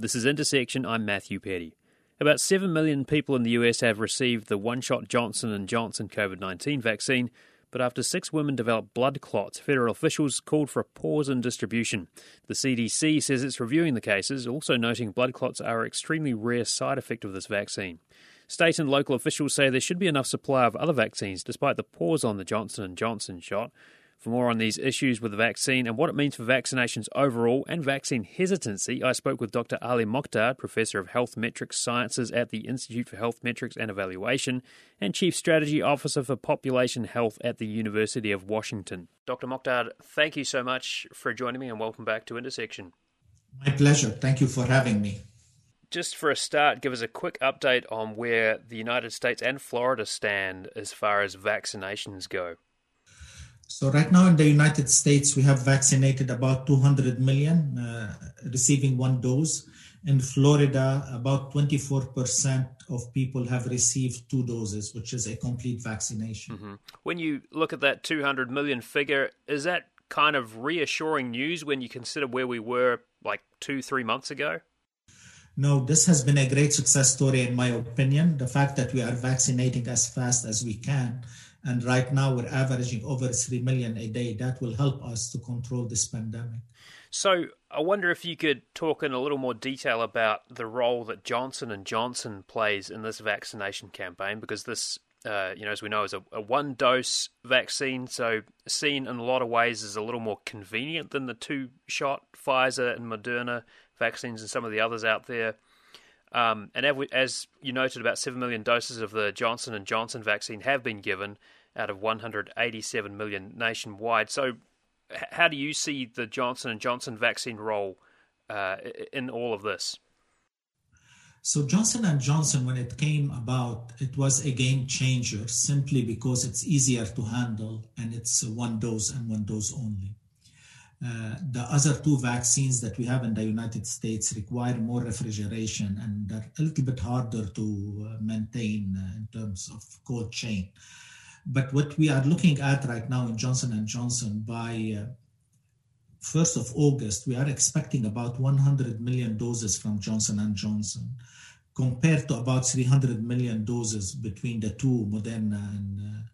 This is Intersection. I'm Matthew Petty. About 7 million people in the US have received the one-shot Johnson & Johnson COVID-19 vaccine, but after 6 women developed blood clots, federal officials called for a pause in distribution. The CDC says it's reviewing the cases, also noting blood clots are an extremely rare side effect of this vaccine. State and local officials say there should be enough supply of other vaccines despite the pause on the Johnson & Johnson shot. For more on these issues with the vaccine and what it means for vaccinations overall and vaccine hesitancy, I spoke with Dr. Ali Mokdad, Professor of Health Metrics Sciences at the Institute for Health Metrics and Evaluation and Chief Strategy Officer for Population Health at the University of Washington. Dr. Mokdad, thank you so much for joining me and welcome back to Intersection. My pleasure. Thank you for having me. Just for a start, give us a quick update on where the United States and Florida stand as far as vaccinations go. So right now in the United States, we have vaccinated about 200 million uh, receiving one dose. In Florida, about 24% of people have received two doses, which is a complete vaccination. Mm-hmm. When you look at that 200 million figure, is that kind of reassuring news when you consider where we were like two, three months ago? No, this has been a great success story, in my opinion. The fact that we are vaccinating as fast as we can and right now we're averaging over 3 million a day. That will help us to control this pandemic. So I wonder if you could talk in a little more detail about the role that Johnson and Johnson plays in this vaccination campaign, because this, uh, you know, as we know, is a, a one-dose vaccine, so seen in a lot of ways as a little more convenient than the two-shot Pfizer and Moderna vaccines and some of the others out there. Um, and as you noted, about seven million doses of the Johnson Johnson vaccine have been given out of 187 million nationwide. So, how do you see the Johnson Johnson vaccine role uh, in all of this? So Johnson Johnson, when it came about, it was a game changer simply because it's easier to handle and it's one dose and one dose only. Uh, the other two vaccines that we have in the United States require more refrigeration and they're a little bit harder to uh, maintain uh, in terms of cold chain. But what we are looking at right now in Johnson and Johnson by 1st uh, of August, we are expecting about 100 million doses from Johnson and Johnson, compared to about 300 million doses between the two, Moderna and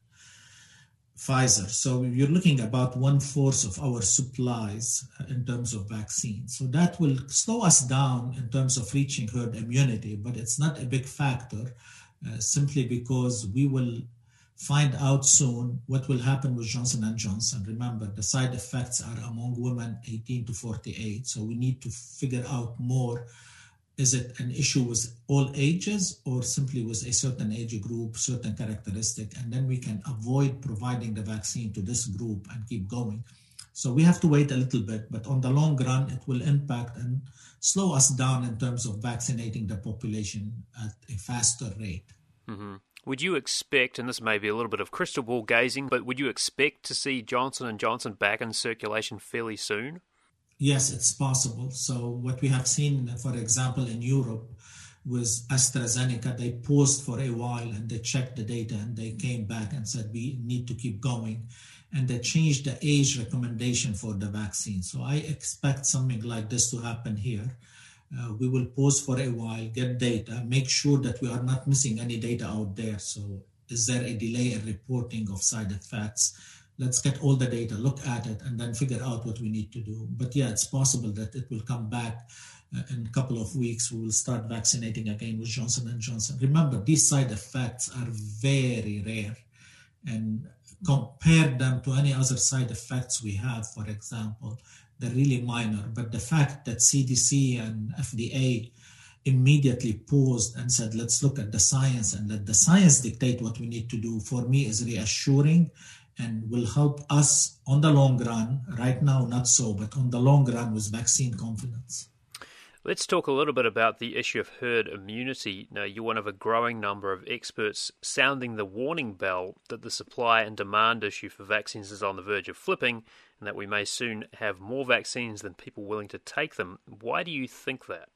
Pfizer. So you're looking about one fourth of our supplies uh, in terms of vaccines. So that will slow us down in terms of reaching herd immunity, but it's not a big factor uh, simply because we will find out soon what will happen with Johnson and Johnson. Remember, the side effects are among women 18 to 48, so we need to figure out more is it an issue with all ages or simply with a certain age group, certain characteristic, and then we can avoid providing the vaccine to this group and keep going. So we have to wait a little bit, but on the long run, it will impact and slow us down in terms of vaccinating the population at a faster rate. Mm-hmm. Would you expect, and this may be a little bit of crystal ball gazing, but would you expect to see Johnson and Johnson back in circulation fairly soon? Yes, it's possible. So what we have seen, for example, in Europe with AstraZeneca, they paused for a while and they checked the data and they came back and said we need to keep going. And they changed the age recommendation for the vaccine. So I expect something like this to happen here. Uh, we will pause for a while, get data, make sure that we are not missing any data out there. So is there a delay in reporting of side effects? Let's get all the data, look at it, and then figure out what we need to do. But yeah, it's possible that it will come back uh, in a couple of weeks. We will start vaccinating again with Johnson and Johnson. Remember, these side effects are very rare, and compare them to any other side effects we have. For example, they're really minor. But the fact that CDC and FDA immediately paused and said, let's look at the science and let the science dictate what we need to do, for me is reassuring and will help us on the long run. Right now, not so, but on the long run with vaccine confidence. Let's talk a little bit about the issue of herd immunity. Now, you're one of a growing number of experts sounding the warning bell that the supply and demand issue for vaccines is on the verge of flipping and that we may soon have more vaccines than people willing to take them. Why do you think that?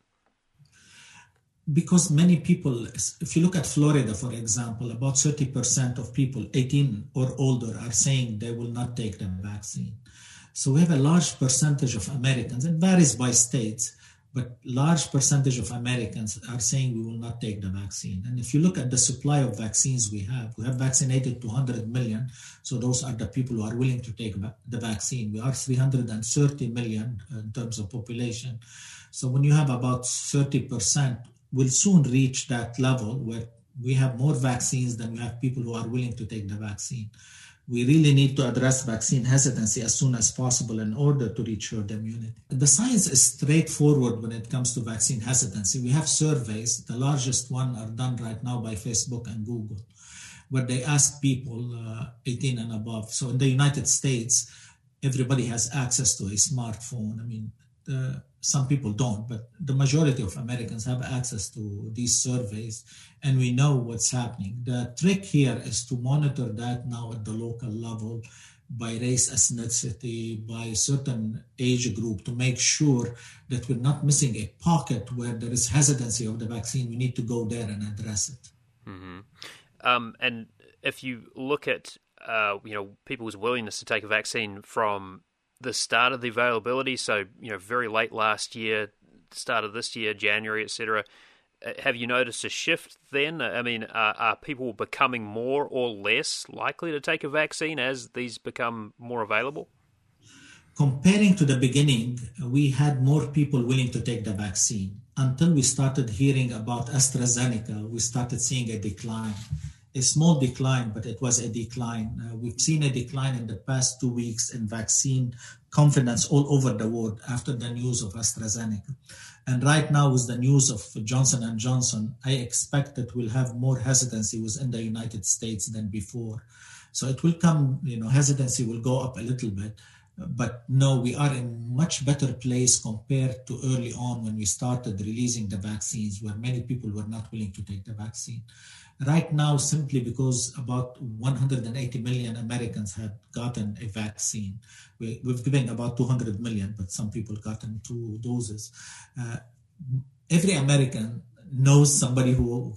Because many people, if you look at Florida, for example, about 30% of people 18 or older are saying they will not take the vaccine. So we have a large percentage of Americans, it varies by states, but large percentage of Americans are saying we will not take the vaccine. And if you look at the supply of vaccines we have, we have vaccinated 200 million. So those are the people who are willing to take the vaccine. We are 330 million in terms of population. So when you have about 30%, we'll soon reach that level where we have more vaccines than we have people who are willing to take the vaccine we really need to address vaccine hesitancy as soon as possible in order to reach herd immunity. The science is straightforward when it comes to vaccine hesitancy. We have surveys, the largest one are done right now by Facebook and Google, where they ask people uh, 18 and above. So in the United States, everybody has access to a smartphone. I mean, the, some people don't, but the majority of Americans have access to these surveys and we know what's happening. The trick here is to monitor that now at the local level by race, ethnicity, by certain age group to make sure that we're not missing a pocket where there is hesitancy of the vaccine. We need to go there and address it. Mm-hmm. Um, and if you look at uh, you know people's willingness to take a vaccine from the start of the availability, so you know very late last year, start of this year, January, etc. Uh, have you noticed a shift then? I mean, are, are, people becoming more or less likely to take a vaccine as these become more available? Comparing to the beginning, we had more people willing to take the vaccine. Until we started hearing about AstraZeneca, we started seeing a decline a small decline, but it was a decline. Uh, we've seen a decline in the past two weeks in vaccine confidence all over the world after the news of AstraZeneca. And right now, with the news of Johnson and Johnson, I expect that we'll have more hesitancy within the United States than before. So it will come, you know, hesitancy will go up a little bit. But no, we are in much better place compared to early on when we started releasing the vaccines, where many people were not willing to take the vaccine right now simply because about 180 million Americans had gotten a vaccine. We, have given about 200 million, but some people gotten two doses. Uh, every American knows somebody who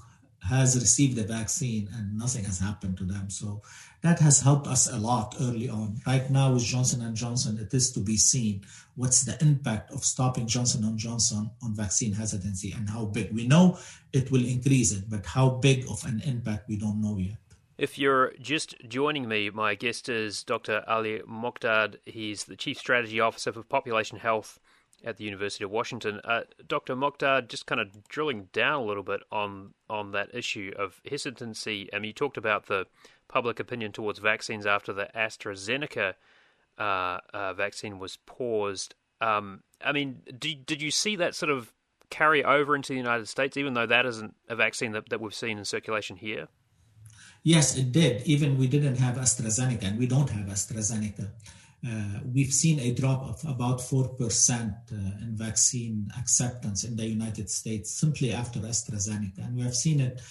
has received the vaccine and nothing has happened to them. So that has helped us a lot early on. Right now with Johnson and Johnson, it is to be seen what's the impact of stopping Johnson and Johnson on vaccine hesitancy and how big. We know it will increase it, but how big of an impact we don't know yet. If you're just joining me, my guest is Dr. Ali Mokdad. He's the Chief Strategy Officer for Population Health at the University of Washington. Uh, Dr. Mokdad, just kind of drilling down a little bit on on that issue of hesitancy. I mean, you talked about the public opinion towards vaccines after the AstraZeneca uh, uh, vaccine was paused. Um, I mean, did, did you see that sort of carry over into the United States, even though that isn't a vaccine that, that we've seen in circulation here? Yes, it did. Even we didn't have AstraZeneca, and we don't have AstraZeneca. Uh, we've seen a drop of about 4% uh, in vaccine acceptance in the United States simply after AstraZeneca. And we have seen it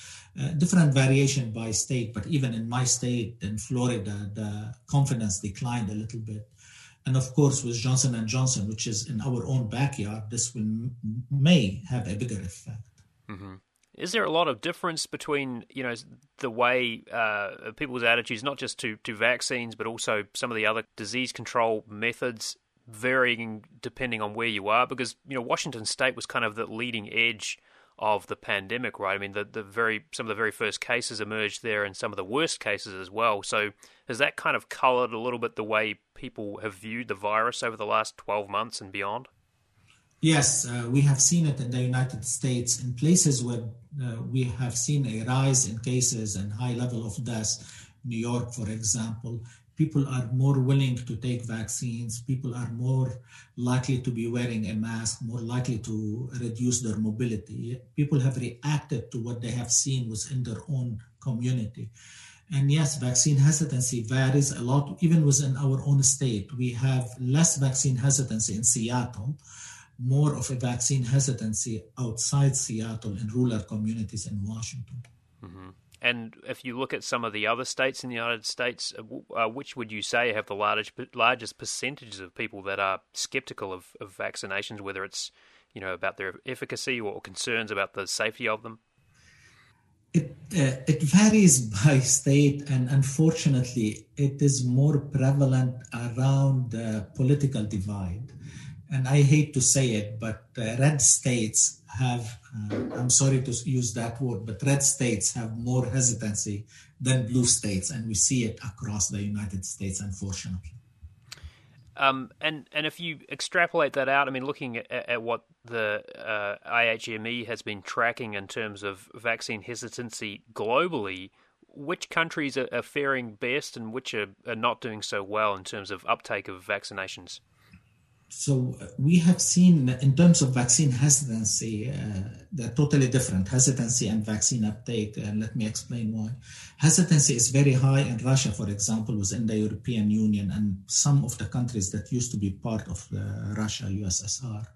uh, different variation by state, but even in my state, in Florida, the confidence declined a little bit. And of course, with Johnson and Johnson, which is in our own backyard, this will may have a bigger effect. Mm-hmm. Is there a lot of difference between you know the way uh, people's attitudes, not just to, to vaccines, but also some of the other disease control methods, varying depending on where you are? Because you know Washington State was kind of the leading edge of the pandemic, right? I mean, the the very some of the very first cases emerged there, and some of the worst cases as well. So has that kind of coloured a little bit the way people have viewed the virus over the last twelve months and beyond? Yes, uh, we have seen it in the United States in places where uh, we have seen a rise in cases and high level of deaths. New York, for example, people are more willing to take vaccines. People are more likely to be wearing a mask, more likely to reduce their mobility. People have reacted to what they have seen within their own community. And yes, vaccine hesitancy varies a lot, even within our own state. We have less vaccine hesitancy in Seattle more of a vaccine hesitancy outside Seattle in rural communities in Washington. Mm-hmm. And if you look at some of the other states in the United States, uh, uh which would you say have the largest largest percentages of people that are skeptical of, of vaccinations, whether it's you know about their efficacy or concerns about the safety of them? It, uh, it varies by state, and unfortunately, it is more prevalent around the political divide and I hate to say it, but uh, red states have, uh, I'm sorry to use that word, but red states have more hesitancy than blue states, and we see it across the United States, unfortunately. Um, and and if you extrapolate that out, I mean, looking at, at what the uh, IHME has been tracking in terms of vaccine hesitancy globally, which countries are, are faring best and which are, are not doing so well in terms of uptake of vaccinations? So uh, we have seen in terms of vaccine hesitancy, uh, they're totally different, hesitancy and vaccine uptake. And let me explain why. Hesitancy is very high in Russia, for example, within the European Union and some of the countries that used to be part of the Russia, USSR.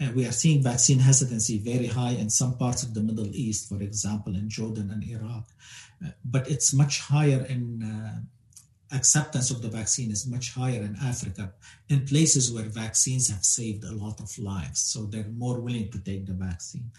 Uh, we are seeing vaccine hesitancy very high in some parts of the Middle East, for example, in Jordan and Iraq. Uh, but it's much higher in uh, acceptance of the vaccine is much higher in Africa, in places where vaccines have saved a lot of lives. So they're more willing to take the vaccine.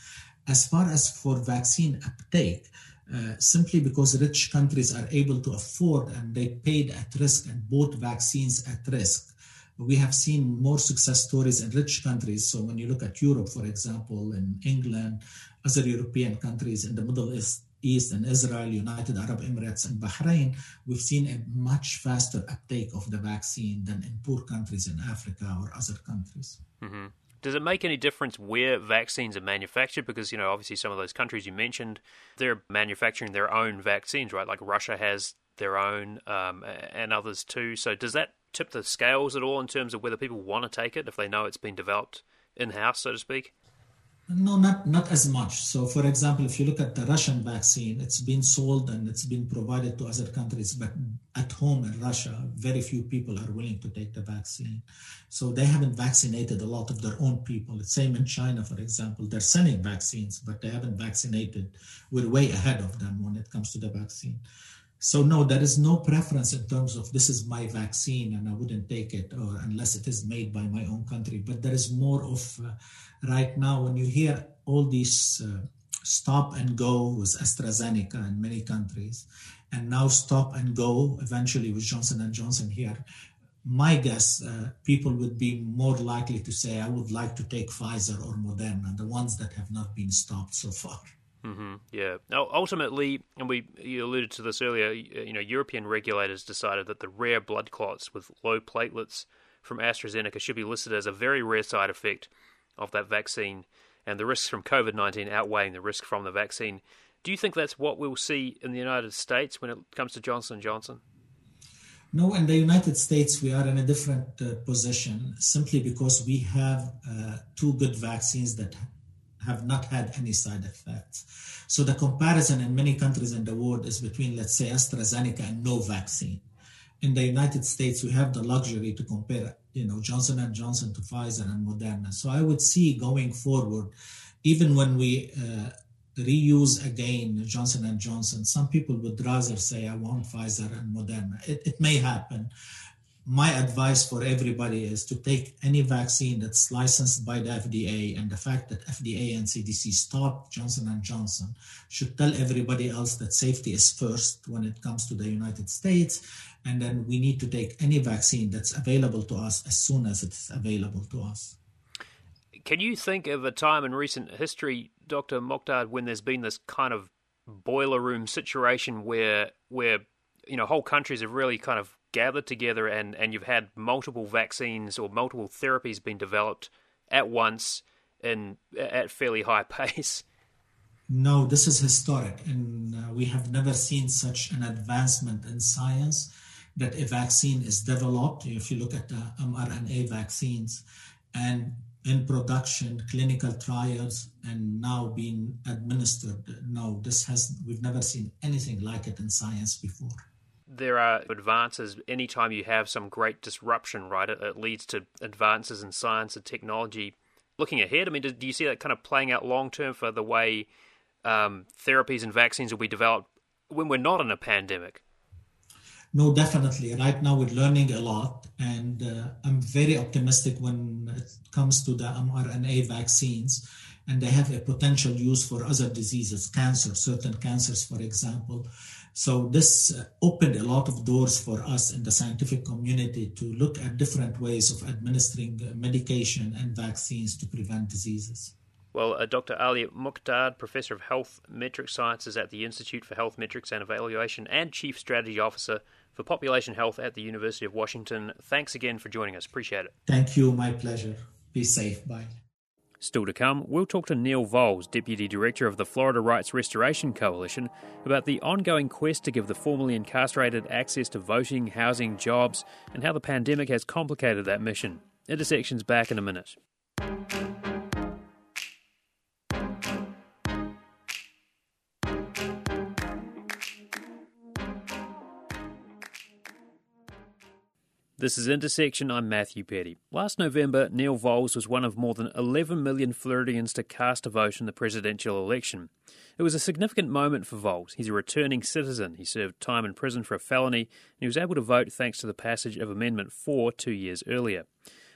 As far as for vaccine uptake, uh, simply because rich countries are able to afford and they paid at risk and bought vaccines at risk. We have seen more success stories in rich countries. So when you look at Europe, for example, in England, other European countries in the Middle East, East and Israel, United Arab Emirates, and Bahrain, we've seen a much faster uptake of the vaccine than in poor countries in Africa or other countries. Mm-hmm. Does it make any difference where vaccines are manufactured? Because, you know, obviously some of those countries you mentioned, they're manufacturing their own vaccines, right? Like Russia has their own um, and others too. So does that tip the scales at all in terms of whether people want to take it if they know it's been developed in house, so to speak? No, not not as much. So, for example, if you look at the Russian vaccine, it's been sold and it's been provided to other countries, but at home in Russia, very few people are willing to take the vaccine. So they haven't vaccinated a lot of their own people. The same in China, for example. They're sending vaccines, but they haven't vaccinated. We're way ahead of them when it comes to the vaccine. So no, there is no preference in terms of this is my vaccine and I wouldn't take it or unless it is made by my own country. But there is more of uh, right now when you hear all these uh, stop and go with AstraZeneca in many countries, and now stop and go eventually with Johnson and Johnson here. My guess, uh, people would be more likely to say, "I would like to take Pfizer or Moderna," the ones that have not been stopped so far. Mm-hmm. Yeah. Now, ultimately, and we you alluded to this earlier. You know, European regulators decided that the rare blood clots with low platelets from AstraZeneca should be listed as a very rare side effect of that vaccine, and the risks from COVID nineteen outweighing the risk from the vaccine. Do you think that's what we'll see in the United States when it comes to Johnson Johnson? No, in the United States, we are in a different uh, position simply because we have uh, two good vaccines that have not had any side effects. So the comparison in many countries in the world is between, let's say, AstraZeneca and no vaccine. In the United States, we have the luxury to compare, you know, Johnson and Johnson to Pfizer and Moderna. So I would see going forward, even when we uh, reuse again Johnson and Johnson, some people would rather say, "I want Pfizer and Moderna." It, it may happen, my advice for everybody is to take any vaccine that's licensed by the FDA and the fact that FDA and CDC stopped Johnson and Johnson should tell everybody else that safety is first when it comes to the United States and then we need to take any vaccine that's available to us as soon as it's available to us. Can you think of a time in recent history, Dr. Mokdad, when there's been this kind of boiler room situation where where you know whole countries have really kind of gathered together and, and you've had multiple vaccines or multiple therapies being developed at once in at fairly high pace. No, this is historic, and uh, we have never seen such an advancement in science that a vaccine is developed. If you look at the mRNA vaccines and in production, clinical trials, and now being administered, no, this has we've never seen anything like it in science before there are advances anytime you have some great disruption, right? It, it, leads to advances in science and technology. Looking ahead, I mean, do, do you see that kind of playing out long term for the way um, therapies and vaccines will be developed when we're not in a pandemic? No, definitely. Right now, we're learning a lot, and uh, I'm very optimistic when it comes to the mRNA vaccines, and they have a potential use for other diseases, cancer, certain cancers, for example. So this opened a lot of doors for us in the scientific community to look at different ways of administering medication and vaccines to prevent diseases. Well, uh, Dr. Ali Mokdad, Professor of Health Metric Sciences at the Institute for Health Metrics and Evaluation and Chief Strategy Officer for Population Health at the University of Washington, thanks again for joining us. Appreciate it. Thank you. My pleasure. Be safe. Bye. Still to come, we'll talk to Neil Volz, Deputy Director of the Florida Rights Restoration Coalition, about the ongoing quest to give the formerly incarcerated access to voting, housing, jobs, and how the pandemic has complicated that mission. Intersections back in a minute. This is Intersection. I'm Matthew Petty. Last November, Neil Volz was one of more than 11 million Floridians to cast a vote in the presidential election. It was a significant moment for Volz. He's a returning citizen. He served time in prison for a felony, and he was able to vote thanks to the passage of Amendment 4 two years earlier.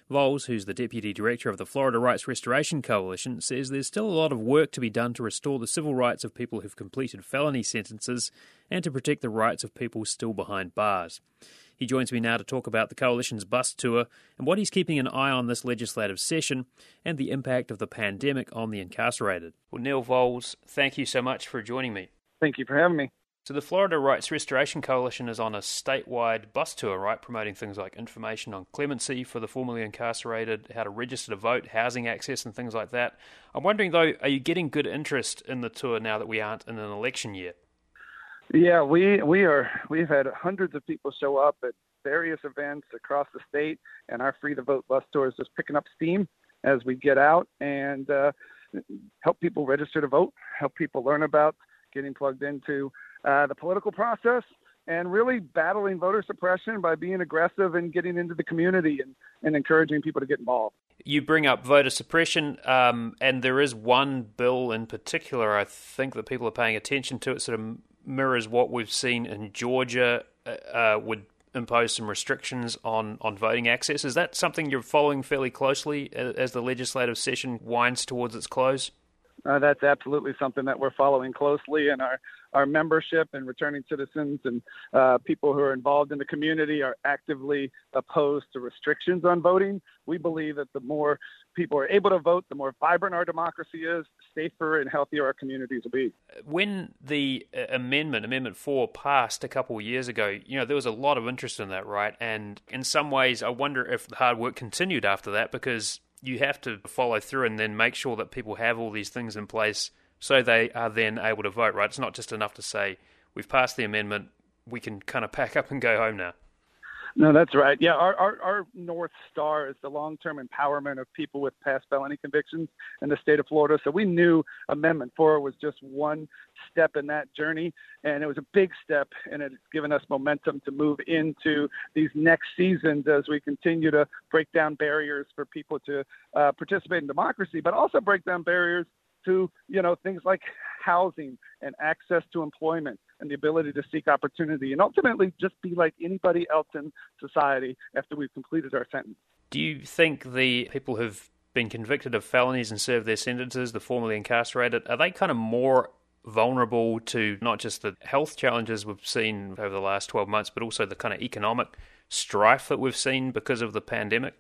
Volz, who's the Deputy Director of the Florida Rights Restoration Coalition, says there's still a lot of work to be done to restore the civil rights of people who've completed felony sentences and to protect the rights of people still behind bars. He joins me now to talk about the Coalition's bus tour and what he's keeping an eye on this legislative session and the impact of the pandemic on the incarcerated. Well, Neil Volz, thank you so much for joining me. Thank you for having me. So, the Florida Rights Restoration Coalition is on a statewide bus tour, right? Promoting things like information on clemency for the formerly incarcerated, how to register to vote, housing access, and things like that. I'm wondering, though, are you getting good interest in the tour now that we aren't in an election year? Yeah, we we are we've had hundreds of people show up at various events across the state, and our free to vote bus tour is just picking up steam as we get out and uh, help people register to vote, help people learn about getting plugged into uh, the political process, and really battling voter suppression by being aggressive and getting into the community and, and encouraging people to get involved. You bring up voter suppression, um, and there is one bill in particular I think that people are paying attention to. It sort of mirrors what we've seen in Georgia, uh, uh, would impose some restrictions on, on voting access. Is that something you're following fairly closely as the legislative session winds towards its close? Uh, that's absolutely something that we're following closely, and our our membership and returning citizens and uh, people who are involved in the community are actively opposed to restrictions on voting. We believe that the more people are able to vote, the more vibrant our democracy is, safer and healthier our communities will be. When the uh, amendment, Amendment 4, passed a couple of years ago, you know, there was a lot of interest in that, right? And in some ways, I wonder if the hard work continued after that because you have to follow through and then make sure that people have all these things in place so they are then able to vote, right? It's not just enough to say, we've passed the amendment, we can kind of pack up and go home now. No, that's right. Yeah, our, our, our North Star is the long term empowerment of people with past felony convictions in the state of Florida. So we knew Amendment 4 was just one step in that journey, and it was a big step, and it's given us momentum to move into these next seasons as we continue to break down barriers for people to uh, participate in democracy, but also break down barriers to you know things like housing and access to employment and the ability to seek opportunity and ultimately just be like anybody else in society after we've completed our sentence. Do you think the people who've been convicted of felonies and served their sentences, the formerly incarcerated, are they kind of more vulnerable to not just the health challenges we've seen over the last 12 months, but also the kind of economic strife that we've seen because of the pandemic?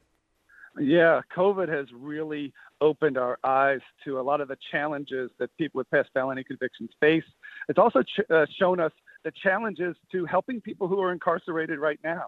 Yeah, COVID has really opened our eyes to a lot of the challenges that people with past felony convictions face. It's also ch- uh, shown us the challenges to helping people who are incarcerated right now.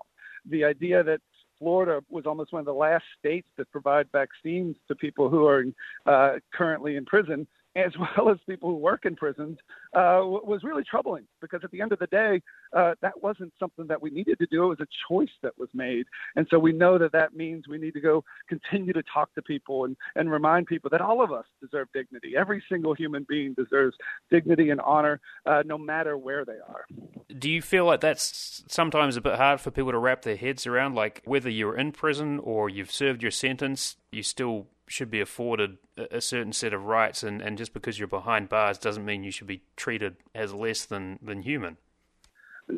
The idea that Florida was almost one of the last states that provide vaccines to people who are uh, currently in prison as well as people who work in prisons, uh, was really troubling because at the end of the day, uh, that wasn't something that we needed to do. It was a choice that was made. And so we know that that means we need to go continue to talk to people and, and remind people that all of us deserve dignity. Every single human being deserves dignity and honor, uh, no matter where they are. Do you feel like that's sometimes a bit hard for people to wrap their heads around? Like whether you're in prison or you've served your sentence, you still should be afforded a certain set of rights, and, and just because you're behind bars doesn't mean you should be treated as less than, than human.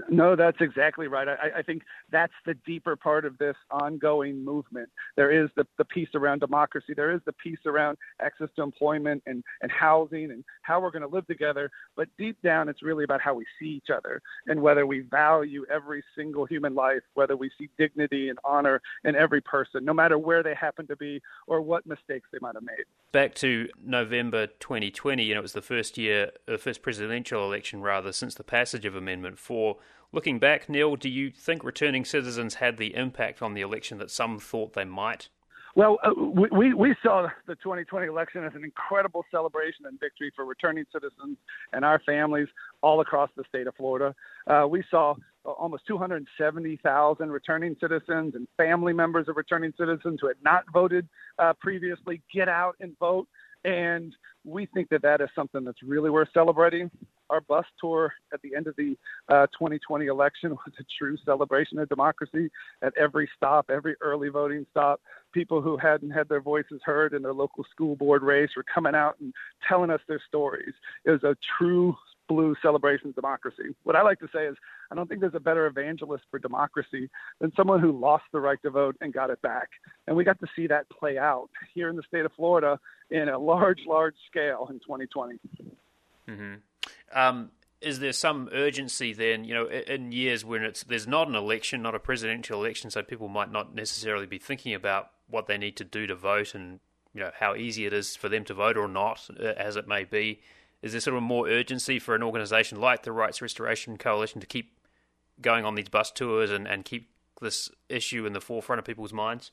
No, that's exactly right. I, I, think that's the deeper part of this ongoing movement. There is the, the piece around democracy. There is the piece around access to employment and, and housing and how we're going to live together. But deep down, it's really about how we see each other and whether we value every single human life, whether we see dignity and honor in every person, no matter where they happen to be or what mistakes they might have made. Back to November 2020, you know, it was the first year, the first presidential election, rather, since the passage of Amendment 4 Looking back, Neil, do you think returning citizens had the impact on the election that some thought they might? Well, uh, we, we saw the 2020 election as an incredible celebration and victory for returning citizens and our families all across the state of Florida. Uh, we saw almost 270,000 returning citizens and family members of returning citizens who had not voted uh, previously get out and vote. And we think that that is something that's really worth celebrating. Our bus tour at the end of the uh, 2020 election was a true celebration of democracy. At every stop, every early voting stop, people who hadn't had their voices heard in their local school board race were coming out and telling us their stories. It was a true blue celebration of democracy. What I like to say is, I don't think there's a better evangelist for democracy than someone who lost the right to vote and got it back. And we got to see that play out here in the state of Florida in a large, large scale in 2020. Mm-hmm. Um, is there some urgency then, you know, in years when it's there's not an election, not a presidential election, so people might not necessarily be thinking about what they need to do to vote and you know how easy it is for them to vote or not, uh, as it may be. Is there sort of more urgency for an organisation like the Rights Restoration Coalition to keep going on these bus tours and, and keep this issue in the forefront of people's minds?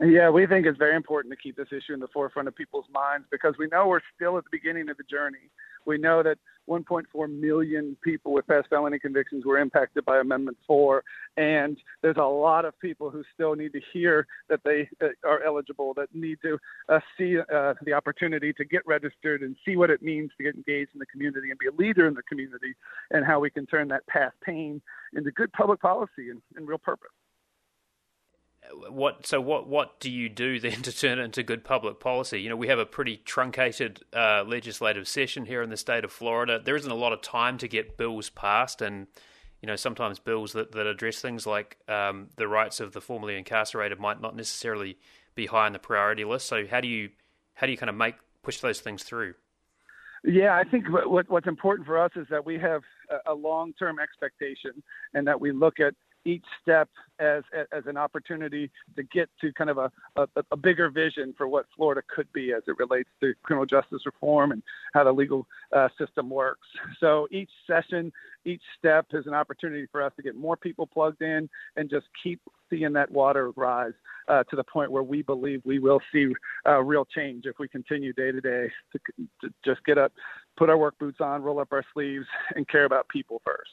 Yeah, we think it's very important to keep this issue in the forefront of people's minds because we know we're still at the beginning of the journey. We know that 1.4 million people with past felony convictions were impacted by Amendment 4, and there's a lot of people who still need to hear that they are eligible, that need to uh, see uh, the opportunity to get registered and see what it means to get engaged in the community and be a leader in the community, and how we can turn that past pain into good public policy and, and real purpose what so what what do you do then to turn it into good public policy? You know, we have a pretty truncated uh, legislative session here in the state of Florida. There isn't a lot of time to get bills passed, and you know sometimes bills that, that address things like um, the rights of the formerly incarcerated might not necessarily be high on the priority list. So how do you how do you kind of make push those things through? Yeah, I think what, what's important for us is that we have a long term expectation and that we look at each step as as an opportunity to get to kind of a, a, a, bigger vision for what Florida could be as it relates to criminal justice reform and how the legal uh, system works. So each session, each step is an opportunity for us to get more people plugged in and just keep seeing that water rise uh, to the point where we believe we will see uh, real change if we continue day to day to just get up, put our work boots on, roll up our sleeves, and care about people first.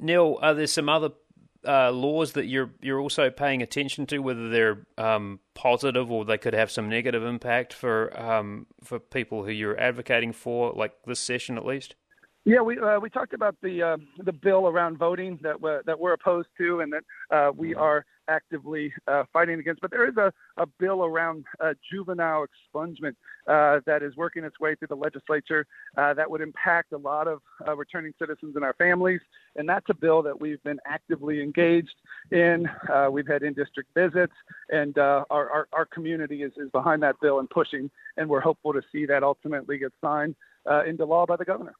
Neil, are there some other uh, laws that you're you're also paying attention to, whether they're um, positive or they could have some negative impact for um, for people who you're advocating for, like this session at least? Yeah, we uh, we talked about the uh, the bill around voting that we're, that we're opposed to, and that uh, we are actively uh, fighting against. But there is a, a bill around uh, juvenile expungement uh, that is working its way through the legislature uh, that would impact a lot of uh, returning citizens and our families. And that's a bill that we've been actively engaged in. Uh, we've had in district visits, and our, our, our, community is, is behind that bill and pushing. And we're hopeful to see that ultimately get signed into law by the governor.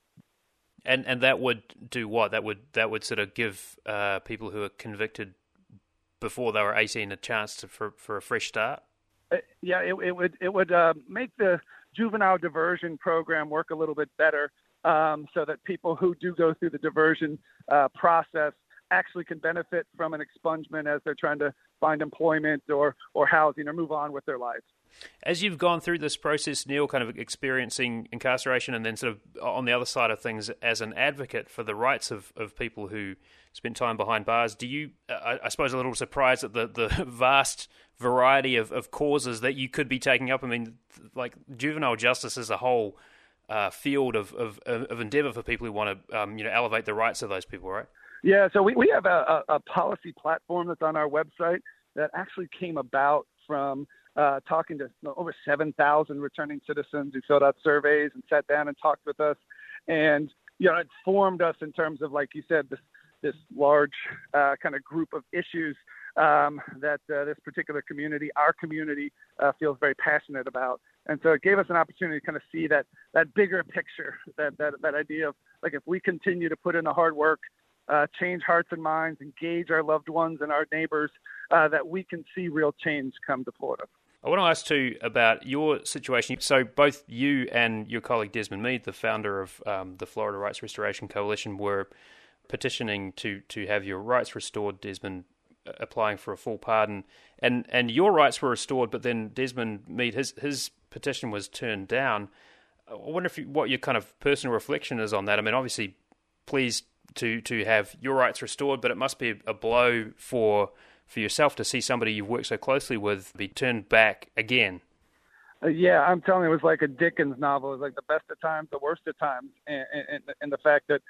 And and that would do what? That would that would sort of give people who are convicted before they were 18 a chance to, for, for a fresh start? Uh, yeah, it, it would it would uh, make the juvenile diversion program work a little bit better, um, so that people who do go through the diversion uh, process actually can benefit from an expungement as they're trying to find employment or or housing or move on with their lives. As you've gone through this process, Neil, kind of experiencing incarceration and then sort of on the other side of things as an advocate for the rights of, of people who spent time behind bars, do you, I, I suppose, a little surprised at the, the vast variety of, of causes that you could be taking up? I mean, like juvenile justice as a whole uh, field of, of, of endeavor for people who want to, um, you know, elevate the rights of those people, right? Yeah, so we, we have a, a, policy platform that's on our website that actually came about from uh, talking to over 7,000 returning citizens who filled out surveys and sat down and talked with us. And, you know, it formed us in terms of, like you said, this, this large uh, kind of group of issues um, that uh, this particular community, our community, uh, feels very passionate about. And so it gave us an opportunity to kind of see that that bigger picture, that that that idea of like if we continue to put in the hard work, uh, change hearts and minds, engage our loved ones and our neighbors, uh, that we can see real change come to Florida. I want to ask too about your situation. So, both you and your colleague Desmond Meade, the founder of um, the Florida Rights Restoration Coalition, were petitioning to to have your rights restored. Desmond uh, applying for a full pardon, and and your rights were restored, but then Desmond Meade his his petition was turned down. I wonder if you, what your kind of personal reflection is on that. I mean, obviously, pleased to to have your rights restored, but it must be a blow for for yourself to see somebody you've worked so closely with be turned back again. Uh, yeah, I'm telling you, it was like a Dickens novel. It was like the best of times, the worst of times, and, and, and the fact that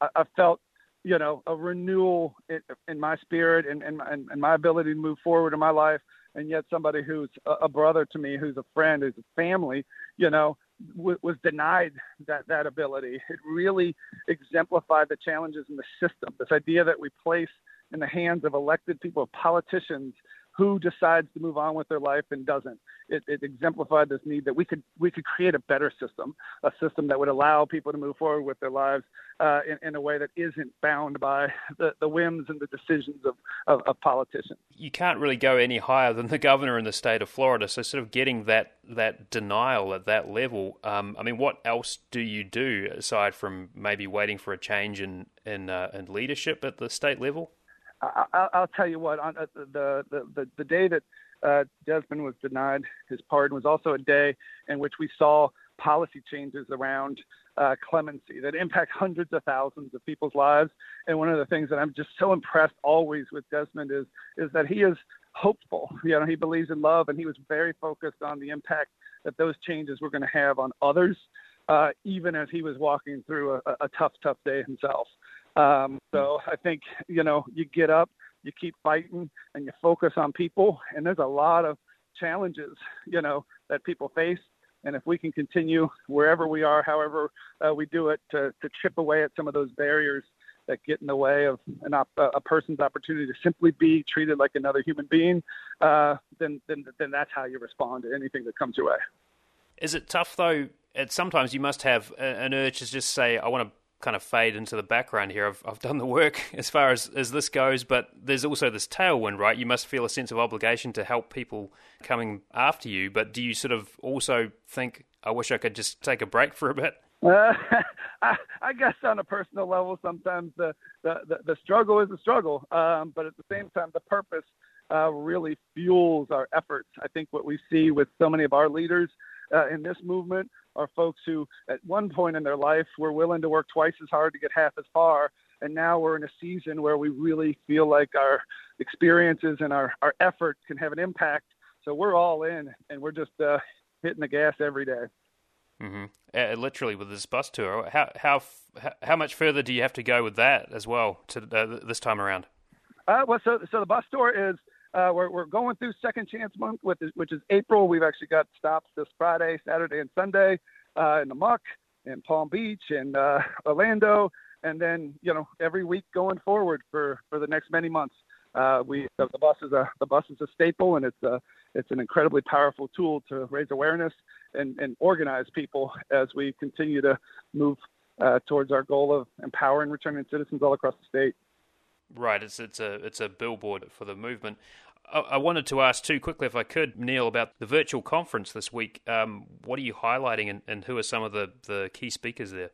I, I felt, you know, a renewal in, in my spirit and, and, and my ability to move forward in my life, and yet somebody who's a, brother to me, who's a friend, who's a family, you know, was denied that that ability. It really exemplified the challenges in the system. This idea that we place in the hands of elected people, politicians, who decides to move on with their life and doesn't. It, it, exemplified this need that we could we could create a better system, a system that would allow people to move forward with their lives uh, in, in, a way that isn't bound by the, the whims and the decisions of, of, of, politicians. You can't really go any higher than the governor in the state of Florida. So, sort of getting that that denial at that level. Um, I mean, what else do you do aside from maybe waiting for a change in in, uh, in leadership at the state level? I, will tell you what. On uh, the the the, the day that uh, Desmond was denied his pardon was also a day in which we saw policy changes around uh, clemency that impact hundreds of thousands of people's lives. And one of the things that I'm just so impressed always with Desmond is is that he is hopeful. You know, he believes in love, and he was very focused on the impact that those changes were going to have on others, uh, even as he was walking through a, a tough, tough day himself. Um, so I think, you know, you get up, you keep fighting, and you focus on people. And there's a lot of challenges, you know, that people face. And if we can continue wherever we are, however uh, we do it, to, to chip away at some of those barriers that get in the way of an op- a person's opportunity to simply be treated like another human being, uh, then, then then that's how you respond to anything that comes your way. Is it tough though? It, sometimes you must have an urge to just say, "I want to kind of fade into the background here. I've, I've done the work as far as, as this goes, but there's also this tailwind, right? You must feel a sense of obligation to help people coming after you, but do you sort of also think, I wish I could just take a break for a bit? Uh, I, I guess on a personal level, sometimes the, the, the, the struggle is a struggle, um, but at the same time, the purpose uh, really fuels our efforts. I think what we see with so many of our leaders uh, in this movement are folks who, at one point in their life, were willing to work twice as hard to get half as far. And now we're in a season where we really feel like our experiences and our, our effort can have an impact. So we're all in and we're just uh, hitting the gas every day. Mm-hmm. Uh, literally with this bus tour, how how how much further do you have to go with that as well to uh, this time around? Uh, well, so so the bus tour is uh, we're, we're going through Second Chance Month, which is, which is April. We've actually got stops this Friday, Saturday, and Sunday uh, in the Muck, in Palm Beach, and uh, Orlando, and then you know every week going forward for for the next many months. Uh, we the, the bus is a the bus is a staple, and it's a it's an incredibly powerful tool to raise awareness and, and organize people as we continue to move uh, towards our goal of empowering returning citizens all across the state. Right, it's it's a it's a billboard for the movement. I, wanted to ask too quickly, if I could, Neil, about the virtual conference this week. Um, what are you highlighting, and, and who are some of the, the key speakers there?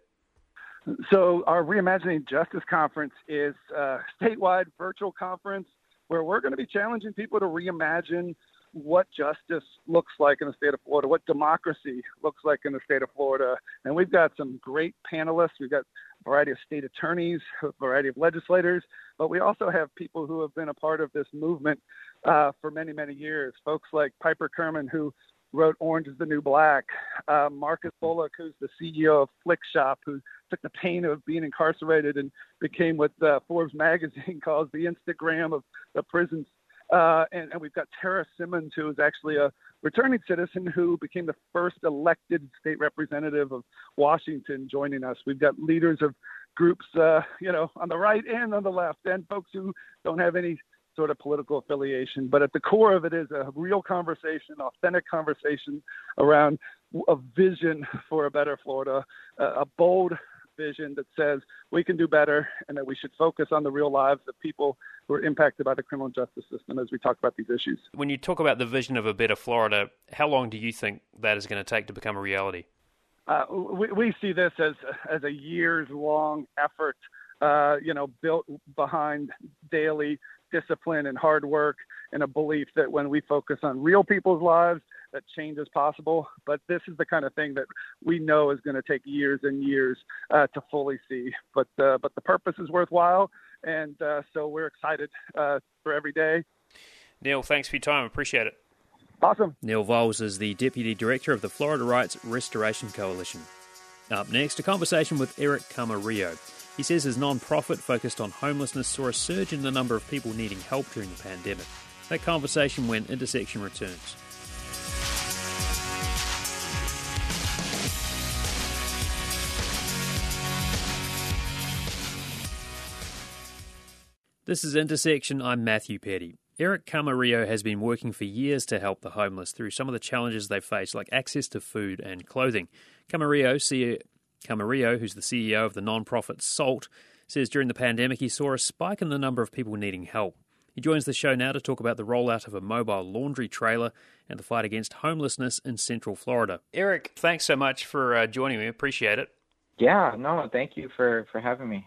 So, our Reimagining Justice Conference is a statewide virtual conference where we're going to be challenging people to reimagine what justice looks like in the state of Florida, what democracy looks like in the state of Florida. And we've got some great panelists. We've got variety of state attorneys, a variety of legislators, but we also have people who have been a part of this movement uh, for many, many years. Folks like Piper Kerman, who wrote Orange is the New Black, uh, Marcus Bullock, who's the CEO of Flick Shop, who took the pain of being incarcerated and became what uh, Forbes magazine calls the Instagram of the prisons uh, and, and, we've got Tarra Simmons, who is actually a returning citizen who became the first elected state representative of Washington, joining us. We've got leaders of groups, uh, you know, on the right and on the left, and folks who don't have any sort of political affiliation. But at the core of it is a real conversation, authentic conversation around a vision for a better Florida, a bold vision that says we can do better and that we should focus on the real lives of people who are impacted by the criminal justice system as we talk about these issues. When you talk about the vision of a better Florida, how long do you think that is going to take to become a reality? Uh, we, we see this as as a years long effort, uh, you know, built behind daily discipline and hard work and a belief that when we focus on real people's lives that change is possible but this is the kind of thing that we know is going to take years and years uh, to fully see. But uh, but the purpose is worthwhile and uh, so we're excited uh, for every day. Neil thanks for your time. Appreciate it. Awesome. Neil Volz is the deputy director of the florida rights restoration coalition. Up next a conversation with eric camarillo. He says his non-profit focused on homelessness saw a surge in the number of people needing help during the pandemic. That conversation when Intersection returns. This is Intersection. I'm Matthew Peddie. Eric Camarillo has been working for years to help the homeless through some of the challenges they face, like access to food and clothing. Camarillo, Camarillo, who's the CEO of the non-profit SALT, says during the pandemic he saw a spike in the number of people needing help. He joins the show now to talk about the rollout of a mobile laundry trailer and the fight against homelessness in Central Florida. Eric, thanks so much for uh, joining me. Appreciate it. Yeah, no, thank you for, for having me.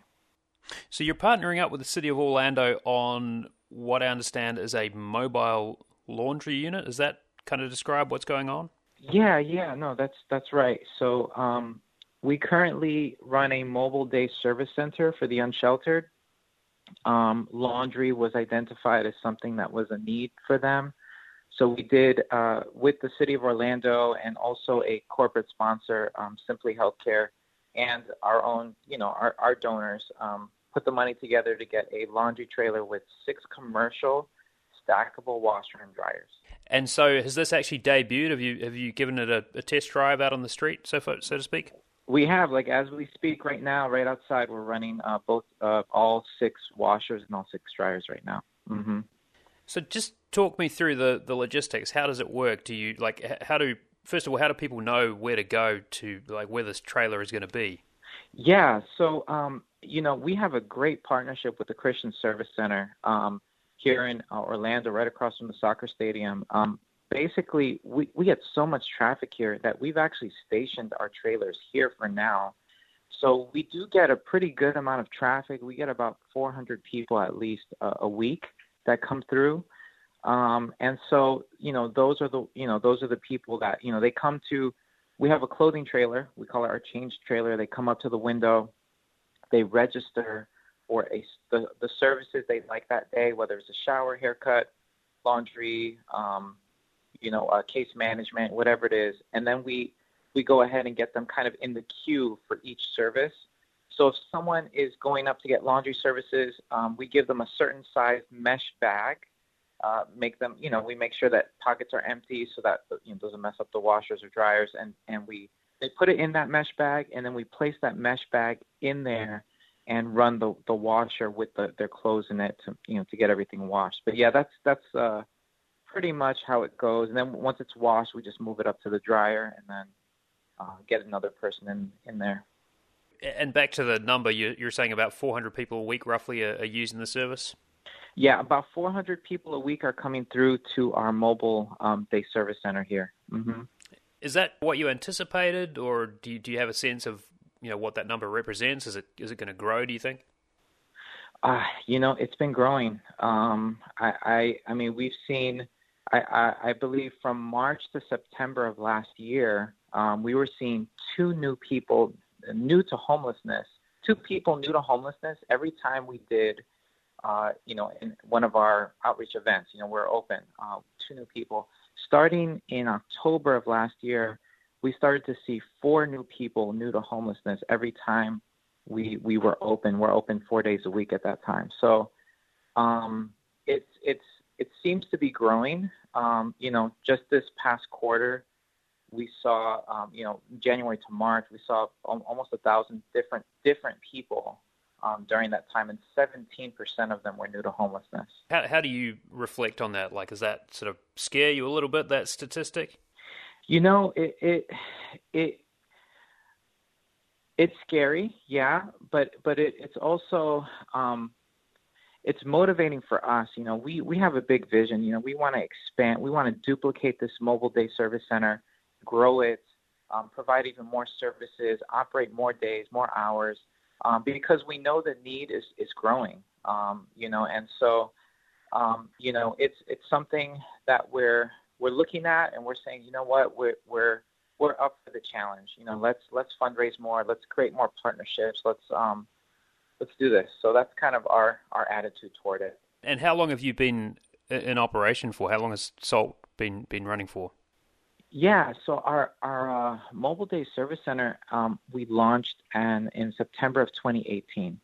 So you're partnering up with the City of Orlando on what I understand is a mobile laundry unit. Is that kind of describe what's going on? Yeah, yeah, no, that's that's right. So um, we currently run a mobile day service center for the unsheltered. Um, laundry was identified as something that was a need for them. So we did, uh, with the city of Orlando and also a corporate sponsor, um, Simply Healthcare, and our own, you know, our, our donors, um, put the money together to get a laundry trailer with six commercial stackable washer and dryers. And so, has this actually debuted? Have you have you given it a, a test drive out on the street, so for, so to speak? We have, like as we speak right now, right outside, we're running uh, both uh, all six washers and all six dryers right now. Mm-hmm. So just talk me through the the logistics. How does it work? Do you like how do first of all how do people know where to go to like where this trailer is going to be? Yeah, so um, you know we have a great partnership with the Christian Service Center um, here in uh, Orlando, right across from the soccer stadium. Um, basically we, we get so much traffic here that we've actually stationed our trailers here for now. So we do get a pretty good amount of traffic. We get about 400 people at least uh, a week that come through. Um, and so, you know, those are the, you know, those are the people that, you know, they come to, we have a clothing trailer. We call it our change trailer. They come up to the window, they register for a, the, the services they like that day, whether it's a shower, haircut, laundry, um, you know, uh, case management, whatever it is, and then we we go ahead and get them kind of in the queue for each service. So if someone is going up to get laundry services, um, we give them a certain size mesh bag. Uh, make them, you know, we make sure that pockets are empty so that you know doesn't mess up the washers or dryers, and and we they put it in that mesh bag, and then we place that mesh bag in there and run the the washer with the, their clothes in it to you know to get everything washed. But yeah, that's that's uh, pretty much how it goes. And then once it's washed, we just move it up to the dryer and then uh, get another person in in there. And back to the number, you're saying about 400 people a week roughly are, using the service. Yeah, about 400 people a week are coming through to our mobile um, day service center here. Mm-hmm. Is that what you anticipated, or do you, do you have a sense of you know what that number represents? Is it is it going to grow? Do you think? Uh, you know, it's been growing. Um, I, I I mean, we've seen I, I, believe from March to September of last year, um, we were seeing two new people new to homelessness, two people new to homelessness every time we did, uh, you know, in one of our outreach events. You know, we're open, uh, two new people. Starting in October of last year, we started to see four new people new to homelessness every time we we were open. We're open four days a week at that time. So um, it's it's it seems to be growing. Um, you know, just this past quarter, we saw, um, you know, January to March, we saw almost a thousand different different people um, during that time, and 17% of them were new to homelessness. How, how do you reflect on that? Like, does that sort of scare you a little bit? That statistic? You know, it it it it's scary, yeah, but but it, it's also um, it's motivating for us. You know, we we have a big vision. You know, we want to expand. We want to duplicate this mobile day service center, grow it, um, provide even more services, operate more days, more hours, um, because we know the need is is growing. Um, you know, and so um, you know it's it's something that we're we're looking at, and we're saying, you know what, we're we're we're up for the challenge. You know, let's let's fundraise more, let's create more partnerships, let's um, let's do this. So that's kind of our our attitude toward it. And how long have you been in operation for? How long has Salt been been running for? Yeah, so our our uh, mobile day service center um, we launched and in September of 2018.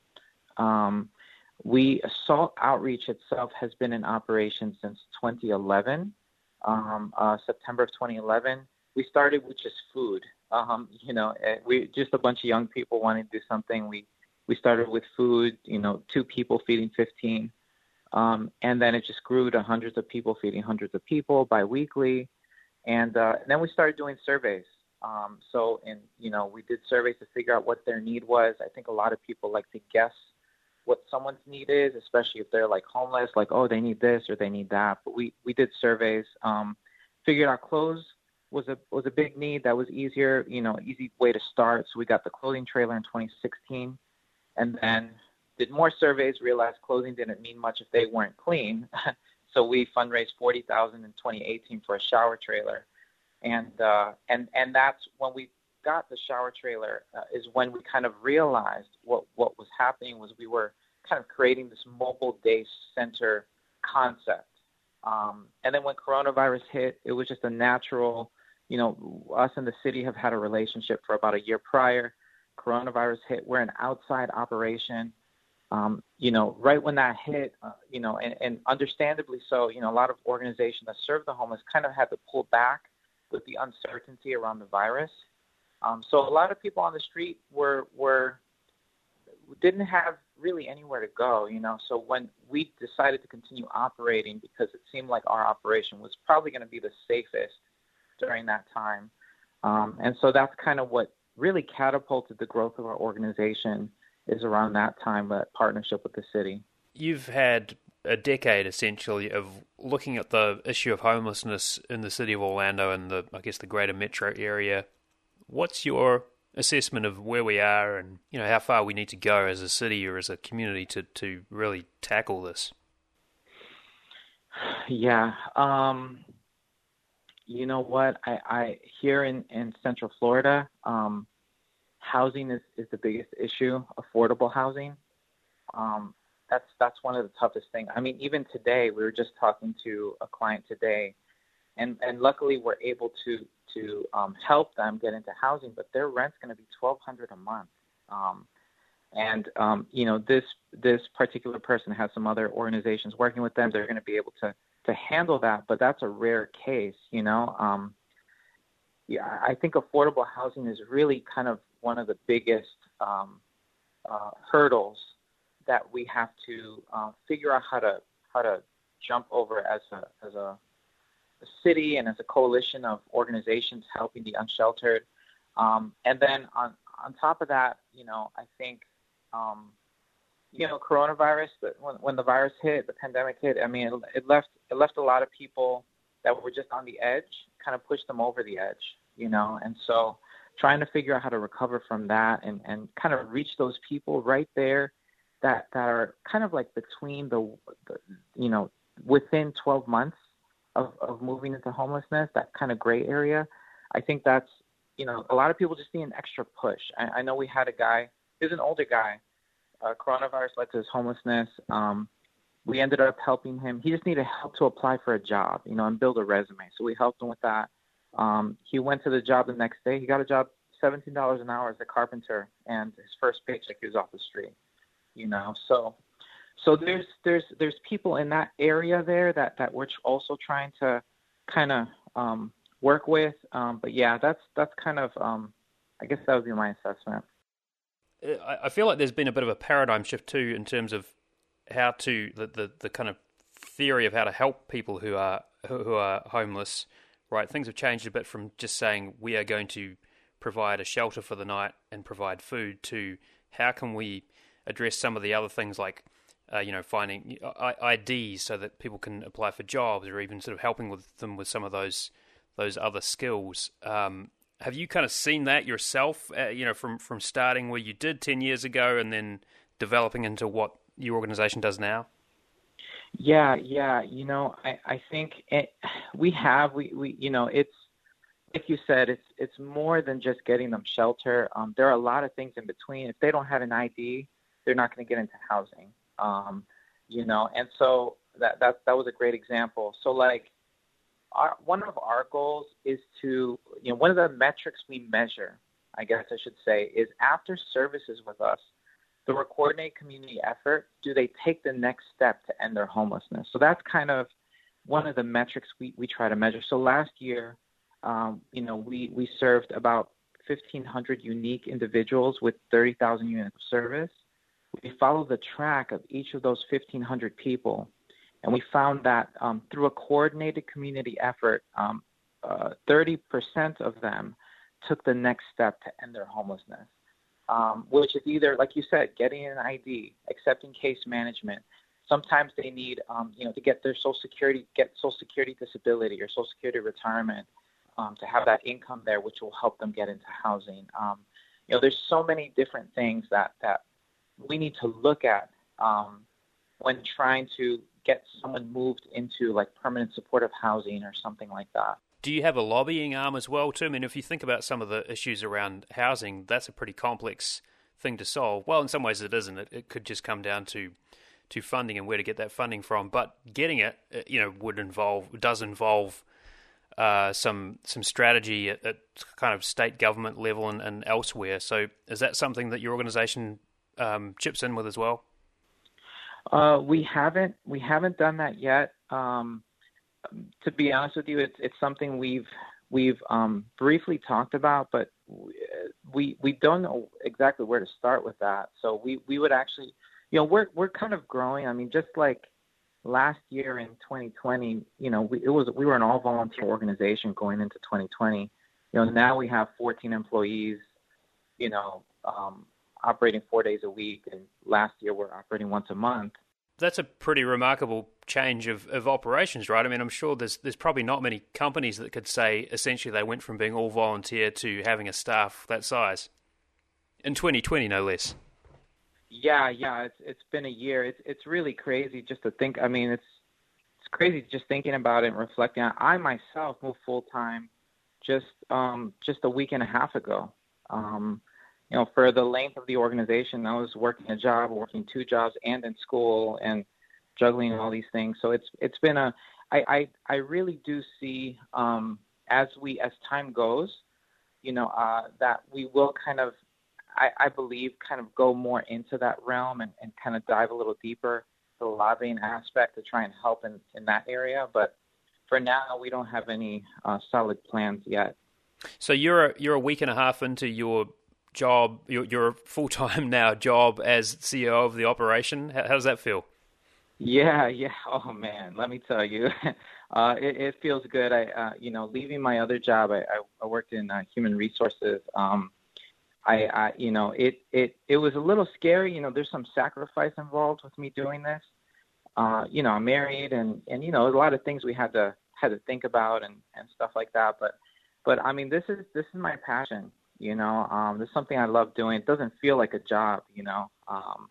Um, we Salt Outreach itself has been in operation since 2011, um, uh, September of 2011. We started with just food. Um, you know, eh, we just a bunch of young people wanting to do something. We we started with food, you know, two people feeding 15. Um, and then it just grew to hundreds of people feeding hundreds of people biweekly. And, uh, and then we started doing surveys. Um, so, and, you know, we did surveys to figure out what their need was. I think a lot of people like to guess what someone's need is, especially if they're like homeless, like, oh, they need this or they need that. But we, we did surveys, um, figured out clothes was a was a big need. That was easier, you know, easy way to start. So we got the clothing trailer in 2016 and then did more surveys, realized clothing didn't mean much if they weren't clean. so we fundraised 40,000 in 2018 for a shower trailer. And, uh, and, and that's when we got the shower trailer uh, is when we kind of realized what, what was happening was we were kind of creating this mobile day center concept. Um, and then when coronavirus hit, it was just a natural, you know, us and the city have had a relationship for about a year prior coronavirus hit, we're an outside operation. Um, you know, right when that hit, uh, you know, and, and understandably so, you know, a lot of organizations that serve the homeless kind of had to pull back with the uncertainty around the virus. Um, so a lot of people on the street were were didn't have really anywhere to go, you know. So when we decided to continue operating because it seemed like our operation was probably going to be the safest during that time, um, and so that's kind of what really catapulted the growth of our organization is around that time, that partnership with the city. You've had a decade essentially of looking at the issue of homelessness in the city of Orlando and the, I guess, the greater metro area. What's your assessment of where we are and you know how far we need to go as a city or as a community to to really tackle this? Yeah, um, you know what? I, I here in, in Central Florida, um, housing is, is the biggest issue. Affordable housing. Um, that's that's one of the toughest things. I mean, even today, we were just talking to a client today, and and luckily we're able to to um, help them get into housing, but their rent's going to be twelve hundred a month. Um, and um, you know, this this particular person has some other organizations working with them. They're going to be able to to handle that, but that's a rare case, you know. Um, yeah, I think affordable housing is really kind of one of the biggest um, uh, hurdles that we have to uh, figure out how to how to jump over as a as a, a city and as a coalition of organizations helping the unsheltered. Um, and then on on top of that, you know, I think um, you know, coronavirus, when, when the virus hit, the pandemic hit, I mean, it, it left it left a lot of people that were just on the edge, kind of pushed them over the edge, you know. And so, trying to figure out how to recover from that and and kind of reach those people right there that that are kind of like between the, the you know within 12 months of of moving into homelessness, that kind of gray area. I think that's you know a lot of people just need an extra push. I, I know we had a guy, he's an older guy uh, coronavirus led to his homelessness. Um, we ended up helping him. He just needed help to apply for a job, you know, and build a resume. So we helped him with that. Um, he went to the job the next day. He got a job, seventeen dollars an hour as a carpenter, and his first paycheck he was off the street. You know, so so there's there's there's people in that area there that that we're also trying to kind of um, work with. Um, but yeah, that's that's kind of um, I guess that would be my assessment. I feel like there's been a bit of a paradigm shift too in terms of how to the, the, the kind of theory of how to help people who are who are homeless. Right, things have changed a bit from just saying we are going to provide a shelter for the night and provide food to how can we address some of the other things like uh, you know finding IDs so that people can apply for jobs or even sort of helping with them with some of those those other skills. Um, have you kind of seen that yourself? Uh, you know, from from starting where you did ten years ago and then developing into what your organization does now. Yeah, yeah. You know, I I think it, we have we we you know it's like you said, it's it's more than just getting them shelter. Um, there are a lot of things in between. If they don't have an ID, they're not going to get into housing. Um, you know, and so that that that was a great example. So like, our, one of our goals is to you know one of the metrics we measure, I guess I should say, is after services with us, the coordinate community effort. Do they take the next step to end their homelessness? So that's kind of one of the metrics we, we try to measure. So last year um, you know, we, we served about 1,500 unique individuals with 30,000 units of service. We follow the track of each of those 1,500 people, and we found that um, through a coordinated community effort, um, uh, 30% of them took the next step to end their homelessness, um, which is either, like you said, getting an ID, accepting case management. Sometimes they need, um, you know, to get their Social Security, get Social Security disability or Social Security retirement um, to have that income there, which will help them get into housing. Um, you know, there's so many different things that that we need to look at when trying to get someone moved into like permanent supportive housing or something like that. Do you have a lobbying arm as well, too? I mean, if you think about some of the issues around housing, that's a pretty complex thing to solve. Well, in some ways it isn't. It, it could just come down to to funding and where to get that funding from. But getting it, uh, you know, would involve does involve uh, some some strategy at, at, kind of state government level and, and, elsewhere. So is that something that your organisation um, chips in with as well? Uh, we haven't we haven't done that yet. Um, to be honest with you, it's it's something we've we've um, briefly talked about, but we we don't know exactly where to start with that. So we we would actually, you know, we're we're kind of growing. I mean, just like last year in 2020, you know, we, it was we were an all volunteer organization going into 2020. You know, now we have 14 employees, you know, um, operating four days a week, and last year we're operating once a month. That's a pretty remarkable change of, of operations, right? I mean, I'm sure there's there's probably not many companies that could say essentially they went from being all volunteer to having a staff that size in 2020, no less. Yeah, yeah, it's it's been a year. It's it's really crazy just to think. I mean, it's it's crazy just thinking about it and reflecting. I myself moved full time just um just a week and a half ago. Um, you know, for the length of the organization, I was working a job, working two jobs, and in school, and juggling all these things. So it's it's been a I I, I really do see um, as we as time goes, you know, uh, that we will kind of I, I believe, kind of go more into that realm and, and kind of dive a little deeper the lobbying aspect to try and help in, in that area. But for now, we don't have any uh, solid plans yet. So you're a, you're a week and a half into your job, your, your full time now job as CEO of the operation. How, how, does that feel? Yeah, yeah. Oh man, let me tell you, uh, it, it, feels good. I, uh, you know, leaving my other job, I, I worked in uh, human resources. Um, I, I you know it it it was a little scary you know there's some sacrifice involved with me doing this uh you know i'm married and and you know a lot of things we had to had to think about and and stuff like that but but i mean this is this is my passion you know um this is something i love doing it doesn't feel like a job you know um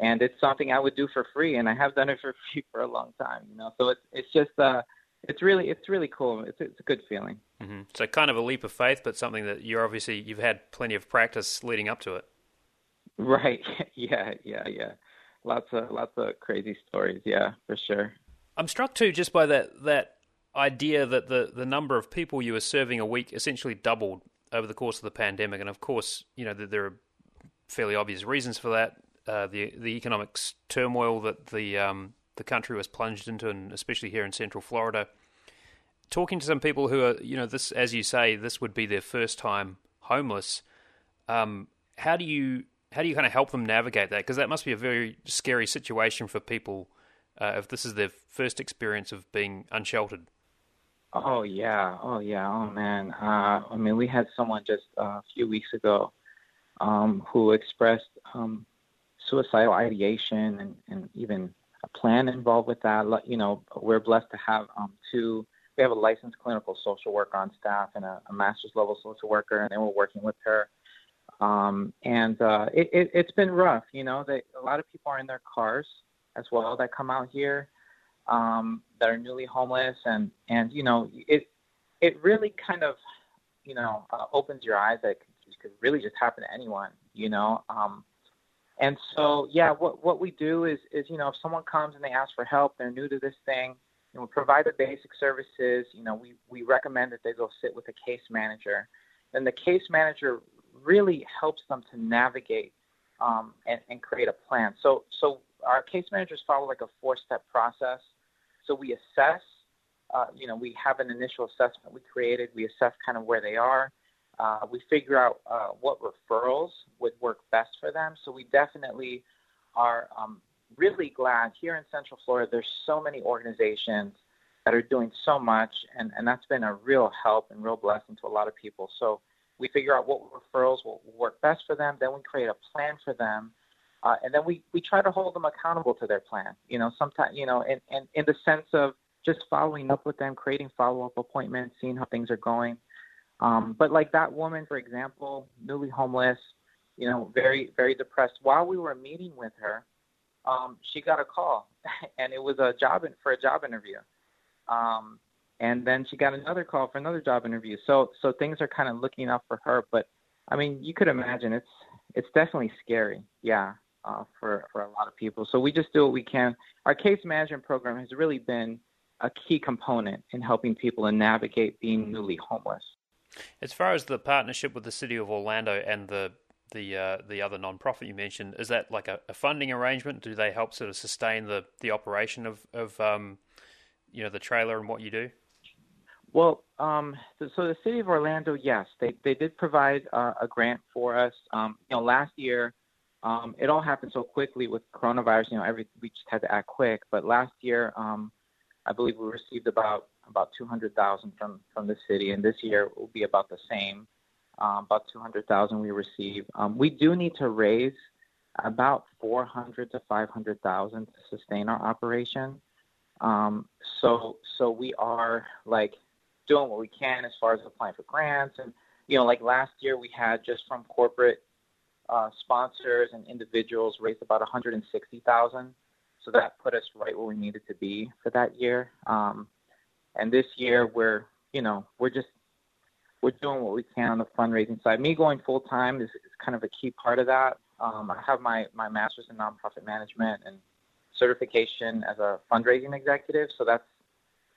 and it's something i would do for free and i have done it for free for a long time you know so it's it's just uh it's really it's really cool. It's it's a good feeling. Mm-hmm. So kind of a leap of faith, but something that you're obviously you've had plenty of practice leading up to it. Right. Yeah. Yeah. Yeah. Lots of lots of crazy stories. Yeah, for sure. I'm struck too just by that that idea that the the number of people you were serving a week essentially doubled over the course of the pandemic, and of course, you know there are fairly obvious reasons for that. Uh, the the economic turmoil that the um, the country was plunged into, and especially here in Central Florida. talking to some people who are, you know, this, as you say, this would be their first time homeless. Um, how do you how do you kind of help them navigate that? Because that must be a very scary situation for people uh, if this is their first experience of being unsheltered. Oh yeah, oh yeah, oh man. Uh, I mean, we had someone just uh, a few weeks ago um, who expressed um, suicidal ideation and, and even a plan involved with that. You know, we're blessed to have um, two. We have a licensed clinical social worker on staff and a, a master's level social worker, and they we're working with her. Um, and uh, it, it, it's been rough. You know, they, a lot of people are in their cars as well that come out here um, that are newly homeless, and and you know, it it really kind of you know uh, opens your eyes that it could really just happen to anyone. You know. Um, and so, yeah, what what we do is is you know if someone comes and they ask for help, they're new to this thing, we provide the basic services. You know, we we recommend that they go sit with a case manager, and the case manager really helps them to navigate um, and, and create a plan. So so our case managers follow like a four step process. So we assess. Uh, you know, we have an initial assessment we created. We assess kind of where they are. Uh, we figure out uh, what referrals would work best for them. So we definitely are um, really glad here in Central Florida. There's so many organizations that are doing so much, and, and that's been a real help and real blessing to a lot of people. So we figure out what referrals will work best for them. Then we create a plan for them. Uh, and then we, we try to hold them accountable to their plan. You know, sometimes, you know, and, and in the sense of just following up with them, creating follow up appointments, seeing how things are going. Um, but like that woman, for example, newly homeless, you know, very, very depressed. While we were meeting with her, um, she got a call, and it was a job in, for a job interview. Um, and then she got another call for another job interview. So, so things are kind of looking up for her. But I mean, you could imagine it's it's definitely scary. Yeah, uh, for for a lot of people. So we just do what we can. Our case management program has really been a key component in helping people to navigate being newly homeless. As far as the partnership with the city of Orlando and the the uh, the other nonprofit you mentioned, is that like a, a, funding arrangement? Do they help sort of sustain the, the operation of of um, you know the trailer and what you do? Well, um, so, so, the city of Orlando, yes, they they did provide uh, a grant for us. Um, you know, last year, um, it all happened so quickly with coronavirus. You know, every we just had to act quick. But last year, um, I believe we received about about 200,000 from from the city, and this year will be about the same, um, about 200,000 we receive. Um, we do need to raise about 400 to 500,000 to sustain our operation. Um, so so we are like doing what we can as far as applying for grants, and you know, like last year we had just from corporate uh, sponsors and individuals raised about 160,000. So that put us right where we needed to be for that year. Um, and this year we're, you know, we're just we're doing what we can on the fundraising side. Me going full time is, is, kind of a key part of that. Um, I have my my master's in nonprofit management and certification as a fundraising executive, so that's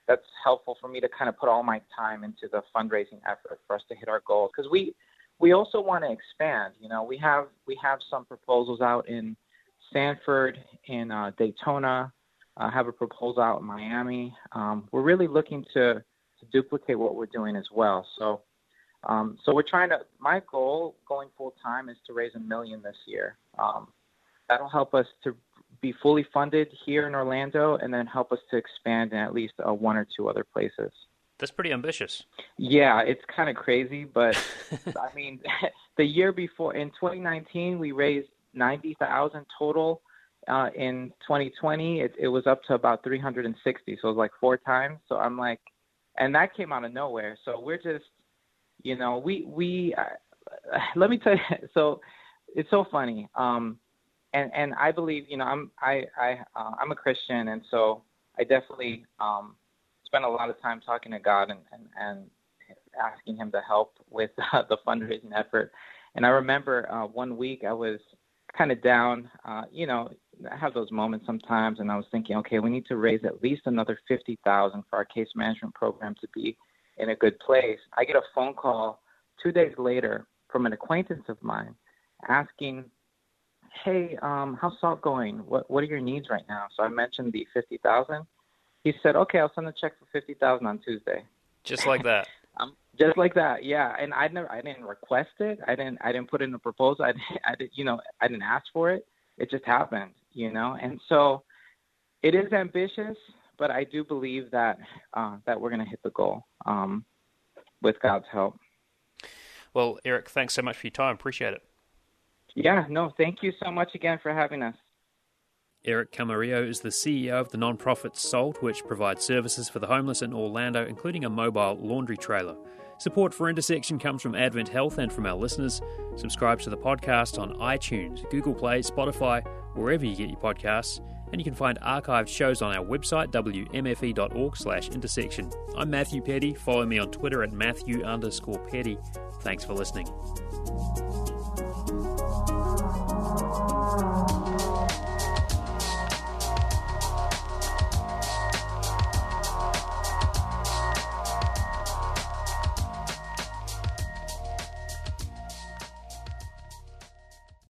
that's helpful for me to kind of put all my time into the fundraising effort for us to hit our goals because we we also want to expand. You know, we have we have some proposals out in Sanford, in uh, Daytona, uh, have a proposal out in Miami. Um, we're really looking to, to duplicate what we're doing as well. So, um, so we're trying to. My goal going full time is to raise a million this year. Um, that'll help us to be fully funded here in Orlando, and then help us to expand in at least uh, one or two other places. That's pretty ambitious. Yeah, it's kind of crazy, but I mean, the year before in 2019 we raised 90,000 total uh, in 2020, it, it was up to about 360. So it was like four times. So I'm like, and that came out of nowhere. So we're just, you know, we we uh, let me tell you. So it's so funny. Um, and and I believe, you know, I'm I I uh, I'm a Christian, and so I definitely um, spend a lot of time talking to God and and, and asking Him to help with uh, the fundraising effort. And I remember uh, one week I was kind of down. Uh, you know, I have those moments sometimes, and I was thinking, okay, we need to raise at least another fifty thousand for our case management program to be in a good place. I get a phone call two days later from an acquaintance of mine asking, "Hey, um, how's SALT going? What What are your needs right now?" So I mentioned the fifty thousand. He said, "Okay, I'll send a check for fifty thousand on Tuesday." Just like that. um, just like that, yeah. And I never, I didn't request it. I didn't, I didn't put in a proposal. I, I did, you know, I didn't ask for it. It just happened, you know. And so, it is ambitious, but I do believe that uh, that we're going to hit the goal um, with God's help. Well, Eric, thanks so much for your time. Appreciate it. Yeah, no, thank you so much again for having us. Eric Camarillo is the CEO of the nonprofit SALT, which provides services for the homeless in Orlando, including a mobile laundry trailer. Support for Intersection comes from Advent Health and from our listeners. Subscribe to the podcast on iTunes, Google Play, Spotify, wherever you get your podcasts, and you can find archived shows on our website, wmfe.org slash intersection. I'm Matthew Peddie. Follow me on Twitter at Matthew underscore Peddie. Thanks for listening.